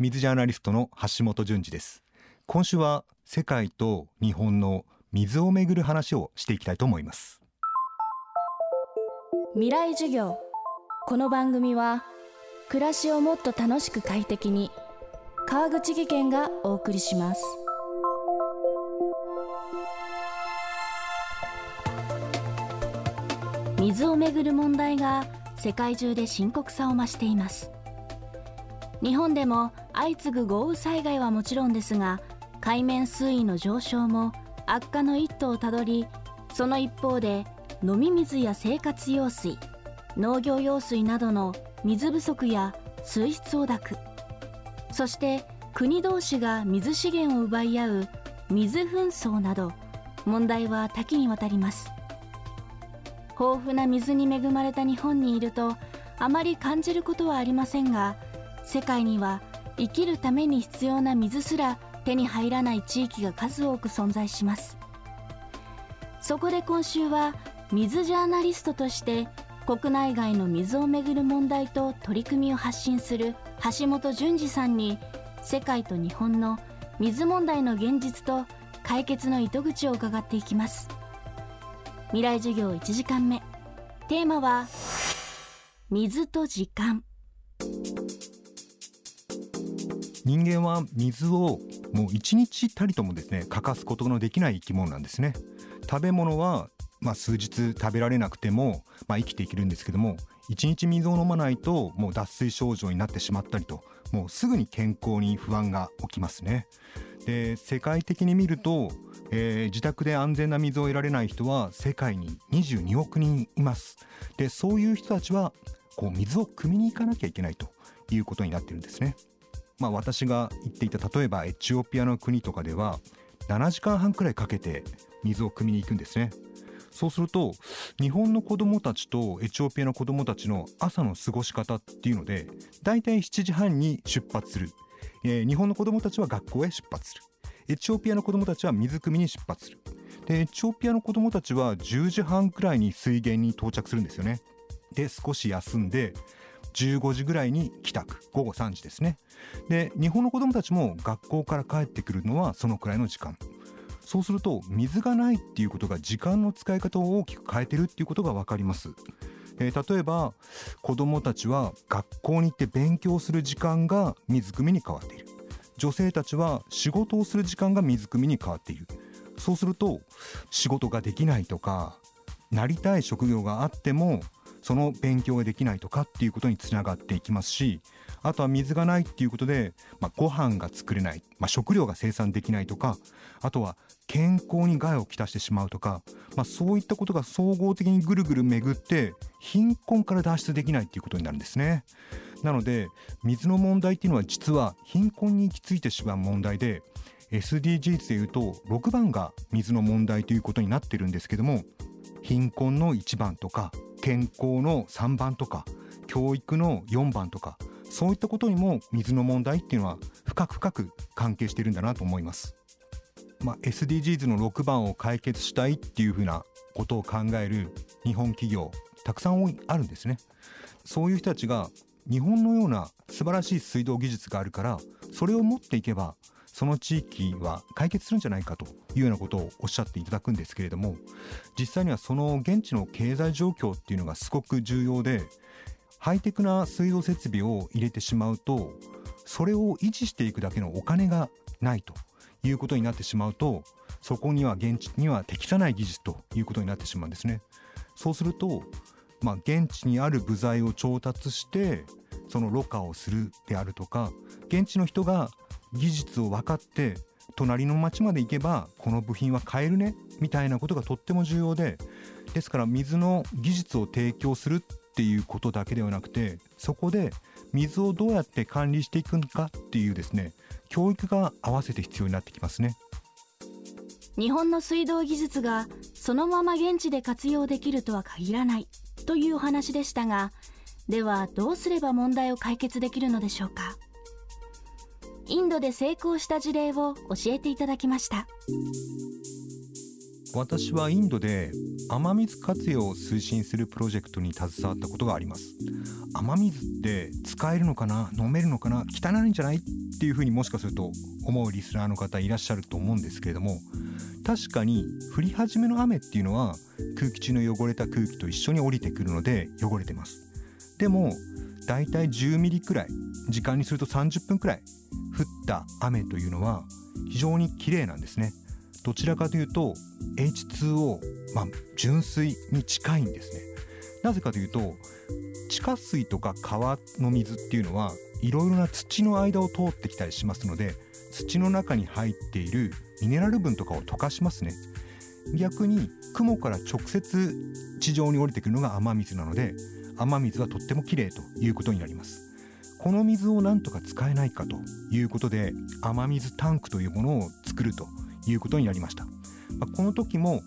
水ジャーナリストの橋本淳二です。今週は世界と日本の水をめぐる話をしていきたいと思います。未来授業。この番組は暮らしをもっと楽しく快適に川口義賢がお送りします。水をめぐる問題が世界中で深刻さを増しています。日本でも相次ぐ豪雨災害はもちろんですが海面水位の上昇も悪化の一途をたどりその一方で飲み水や生活用水農業用水などの水不足や水質汚濁そして国同士が水資源を奪い合う水紛争など問題は多岐にわたります。豊富な水に恵まれた日本にいるとあまり感じることはありませんが世界には生きるために必要な水すら手に入らない地域が数多く存在します。そこで今週は水ジャーナリストとして国内外の水をめぐる問題と取り組みを発信する橋本淳二さんに世界と日本の水問題の現実と解決の糸口を伺っていきます。未来授業1時間目。テーマは水と時間。人間は水をもう一日たりともですね欠かすことのできない生き物なんですね。食べ物はまあ数日食べられなくてもまあ生きていけるんですけども一日水を飲まないともう脱水症状になってしまったりともうすぐに健康に不安が起きますね。で世界的に見ると、えー、自宅で安全な水を得られない人は世界に22億人います。でそういう人たちはこう水を汲みに行かなきゃいけないということになってるんですね。まあ、私が言っていた例えばエチオピアの国とかでは7時間半くらいかけて水を汲みに行くんですね。そうすると日本の子どもたちとエチオピアの子どもたちの朝の過ごし方っていうのでだいたい7時半に出発する、えー、日本の子どもたちは学校へ出発する。エチオピアの子どもたちは水汲みに出発する。でエチオピアの子どもたちは10時半くらいに水源に到着するんですよね。で少し休んで15時ぐらいに帰宅。午後3時ですね。で日本の子どもたちも学校から帰ってくるのはそのくらいの時間。そうすると水がないっていうことが時間の使い方を大きく変えてるっていうことが分かります、えー、例えば子どもたちは学校に行って勉強する時間が水汲みに変わっている。女性たちは仕事をする時間が水汲みに変わっている。そうすると仕事ができないとかなりたい職業があってもその勉強ができないとかっていうことにつながっていきますしあとは水がないっていうことで、まあ、ご飯が作れない、まあ、食料が生産できないとかあとは健康に害をきたしてしまうとか、まあ、そういったことが総合的にぐるぐる巡って貧困から脱出できないっていうことになるんですね。なので水の問題っていうのは実は貧困に行き着いてしまう問題で SDGs でいうと6番が水の問題ということになってるんですけども貧困の1番とか健康の3番とか教育の4番とかそういったことにも水の問題っていうのは深く深く関係してるんだなと思います。まあ、SDGs の6番を解決したいっていうふうなことを考える日本企業たくさんあるんですね。そういう人たちが日本のような素晴らしい水道技術があるからそれを持っていけばその地域は解決するんじゃないかというようなことをおっしゃっていただくんですけれども実際にはその現地の経済状況っていうのがすごく重要でハイテクな水道設備を入れてしまうとそれを維持していくだけのお金がないということになってしまうとそこには現地には適さない技術ということになってしまうんですね。そうするとまあ、現地にある部材を調達してそのろ過をするであるとか現地の人が技術を分かって隣の町まで行けばこの部品は買えるねみたいなことがとっても重要でですから水の技術を提供するっていうことだけではなくてそこで水をどうやって管理していくのかっていうですね教育が合わせて必要になってきますね。日本の水道技術がそのまま現地で活用できるとは限らないというお話でしたがではどうすれば問題を解決できるのでしょうか？インドで成功した事例を教えていただきました。私はインドで雨水活用を推進するプロジェクトに携わったことがあります。雨水って使えるのかな？飲めるのかな？汚いんじゃない？っていうふうにもしかすると思うリスナーの方いらっしゃると思うんですけれども確かに降り始めの雨っていうのは空気中の汚れた空気と一緒に降りてくるので汚れてます。でもだいたい10ミリくらい時間にすると30分くらい降った雨というのは非常に綺麗なんですね。どちらかというと H2O、まあ、純水に近いんですね。なぜかというと地下水とか川の水っていうのはいろいろな土の間を通ってきたりしますので土の中に入っているミネラル分とかを溶かしますね。逆に雲から直接地上に降りてくるのが雨水なので雨水はとってもきれいということになります。この水をなんとか使えないかということで雨水タンクというものを作るということになりました、ま、この時も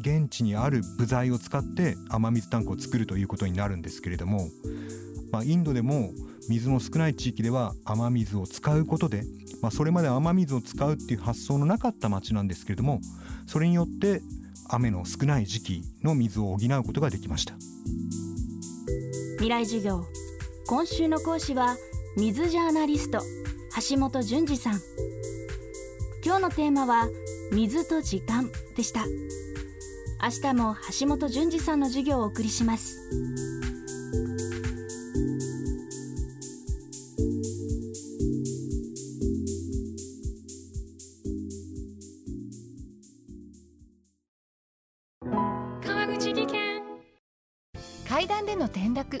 現地にある部材を使って雨水タンクを作るということになるんですけれども、まあ、インドでも水の少ない地域では雨水を使うことで、まあ、それまで雨水を使うっていう発想のなかった町なんですけれどもそれによって雨の少ない時期の水を補うことができました。未来授業。今週の講師は水ジャーナリスト橋本淳二さん。今日のテーマは水と時間でした。明日も橋本淳二さんの授業をお送りします。川口技研。階段での転落